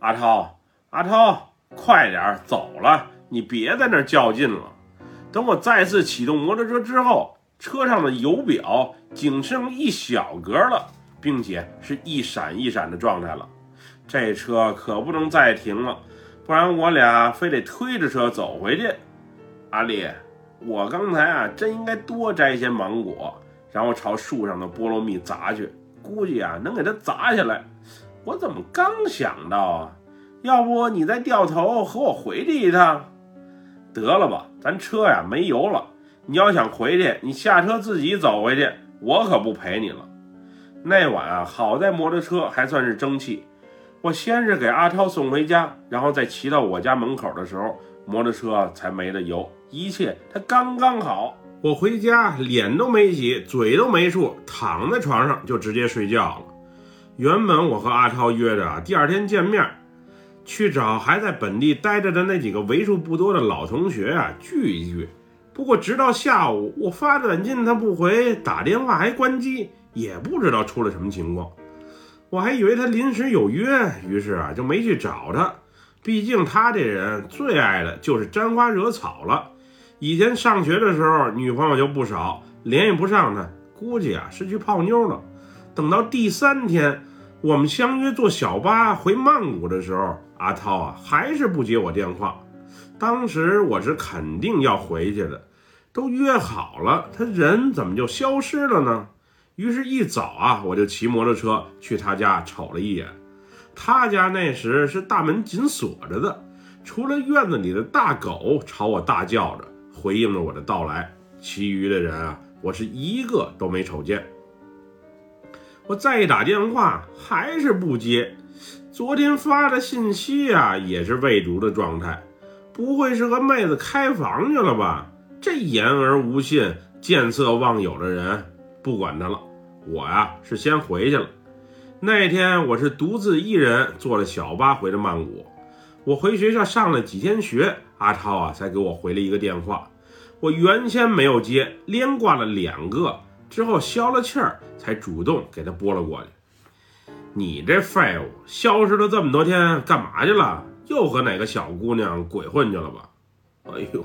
阿涛，阿涛，快点走了，你别在那儿较劲了。等我再次启动摩托车之后，车上的油表仅剩一小格了，并且是一闪一闪的状态了。这车可不能再停了，不然我俩非得推着车走回去。阿丽，我刚才啊，真应该多摘些芒果，然后朝树上的菠萝蜜砸去，估计啊能给它砸下来。我怎么刚想到啊？要不你再掉头和我回去一趟？得了吧，咱车呀没油了。你要想回去，你下车自己走回去，我可不陪你了。那晚啊，好在摩托车还算是争气。我先是给阿超送回家，然后再骑到我家门口的时候，摩托车才没了油，一切它刚刚好。我回家脸都没洗，嘴都没漱，躺在床上就直接睡觉了。原本我和阿超约着啊，第二天见面，去找还在本地待着的那几个为数不多的老同学啊聚一聚。不过直到下午，我发短信他不回，打电话还关机，也不知道出了什么情况。我还以为他临时有约，于是啊就没去找他。毕竟他这人最爱的就是沾花惹草了。以前上学的时候，女朋友就不少，联系不上他，估计啊是去泡妞了。等到第三天，我们相约坐小巴回曼谷的时候，阿涛啊还是不接我电话。当时我是肯定要回去的，都约好了，他人怎么就消失了呢？于是，一早啊，我就骑摩托车去他家瞅了一眼。他家那时是大门紧锁着的，除了院子里的大狗朝我大叫着回应着我的到来，其余的人啊，我是一个都没瞅见。我再一打电话还是不接，昨天发的信息啊也是未读的状态，不会是和妹子开房去了吧？这言而无信、见色忘友的人，不管他了。我呀是先回去了。那天我是独自一人坐了小巴回的曼谷。我回学校上了几天学，阿涛啊才给我回了一个电话。我原先没有接，连挂了两个，之后消了气儿，才主动给他拨了过去。你这废物，消失了这么多天，干嘛去了？又和哪个小姑娘鬼混去了吧？哎呦，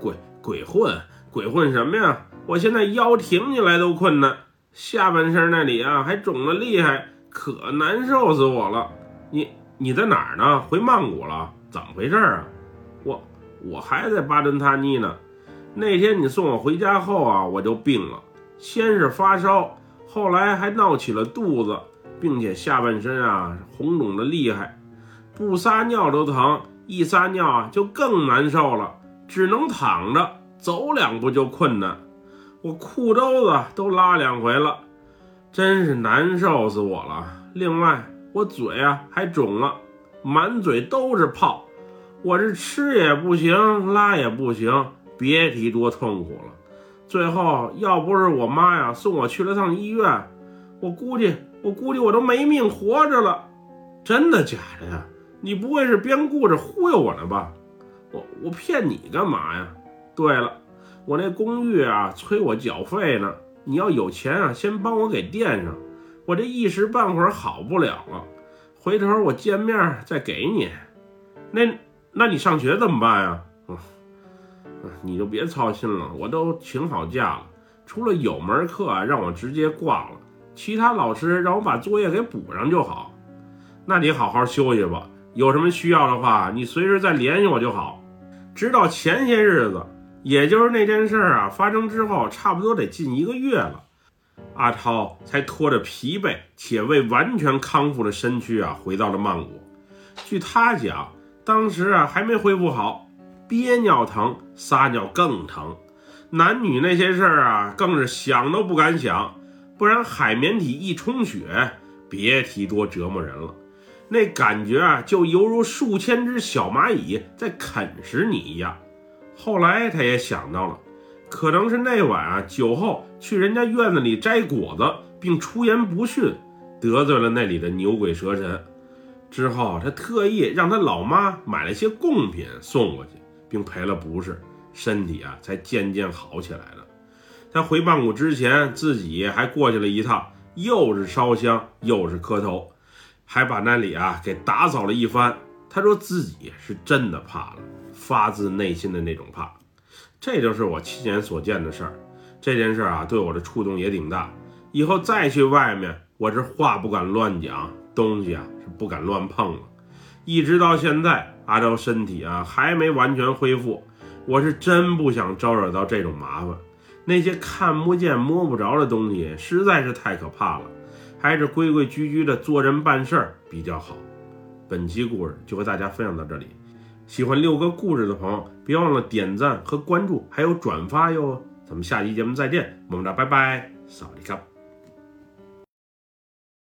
鬼鬼混鬼混什么呀？我现在腰挺起来都困难。下半身那里啊还肿得厉害，可难受死我了。你你在哪儿呢？回曼谷了？怎么回事啊？我我还在巴顿塔尼呢。那天你送我回家后啊，我就病了，先是发烧，后来还闹起了肚子，并且下半身啊红肿的厉害，不撒尿都疼，一撒尿啊就更难受了，只能躺着，走两步就困难。我裤兜子都拉两回了，真是难受死我了。另外，我嘴啊还肿了，满嘴都是泡。我这吃也不行，拉也不行，别提多痛苦了。最后，要不是我妈呀送我去了趟医院，我估计我估计我都没命活着了。真的假的呀？你不会是编故事忽悠我呢吧？我我骗你干嘛呀？对了。我那公寓啊，催我缴费呢。你要有钱啊，先帮我给垫上。我这一时半会儿好不了了，回头我见面再给你。那，那你上学怎么办呀？嗯，你就别操心了，我都请好假了。除了有门课啊，让我直接挂了，其他老师让我把作业给补上就好。那你好好休息吧，有什么需要的话，你随时再联系我就好。直到前些日子。也就是那件事啊发生之后，差不多得近一个月了，阿超才拖着疲惫且未完全康复的身躯啊回到了曼谷。据他讲，当时啊还没恢复好，憋尿疼，撒尿更疼，男女那些事儿啊更是想都不敢想，不然海绵体一充血，别提多折磨人了。那感觉啊就犹如数千只小蚂蚁在啃食你一样。后来他也想到了，可能是那晚啊酒后去人家院子里摘果子，并出言不逊，得罪了那里的牛鬼蛇神。之后他特意让他老妈买了些贡品送过去，并赔了不是，身体啊才渐渐好起来了。他回曼谷之前，自己还过去了一趟，又是烧香又是磕头，还把那里啊给打扫了一番。他说自己是真的怕了，发自内心的那种怕。这就是我亲眼所见的事儿。这件事啊，对我的触动也挺大。以后再去外面，我这话不敢乱讲，东西啊是不敢乱碰了。一直到现在，阿昭身体啊还没完全恢复，我是真不想招惹到这种麻烦。那些看不见摸不着的东西实在是太可怕了，还是规规矩矩的做人办事儿比较好。本期故事就和大家分享到这里，喜欢六哥故事的朋友，别忘了点赞和关注，还有转发哟。咱们下期节目再见，么么哒，拜拜，扫地卡。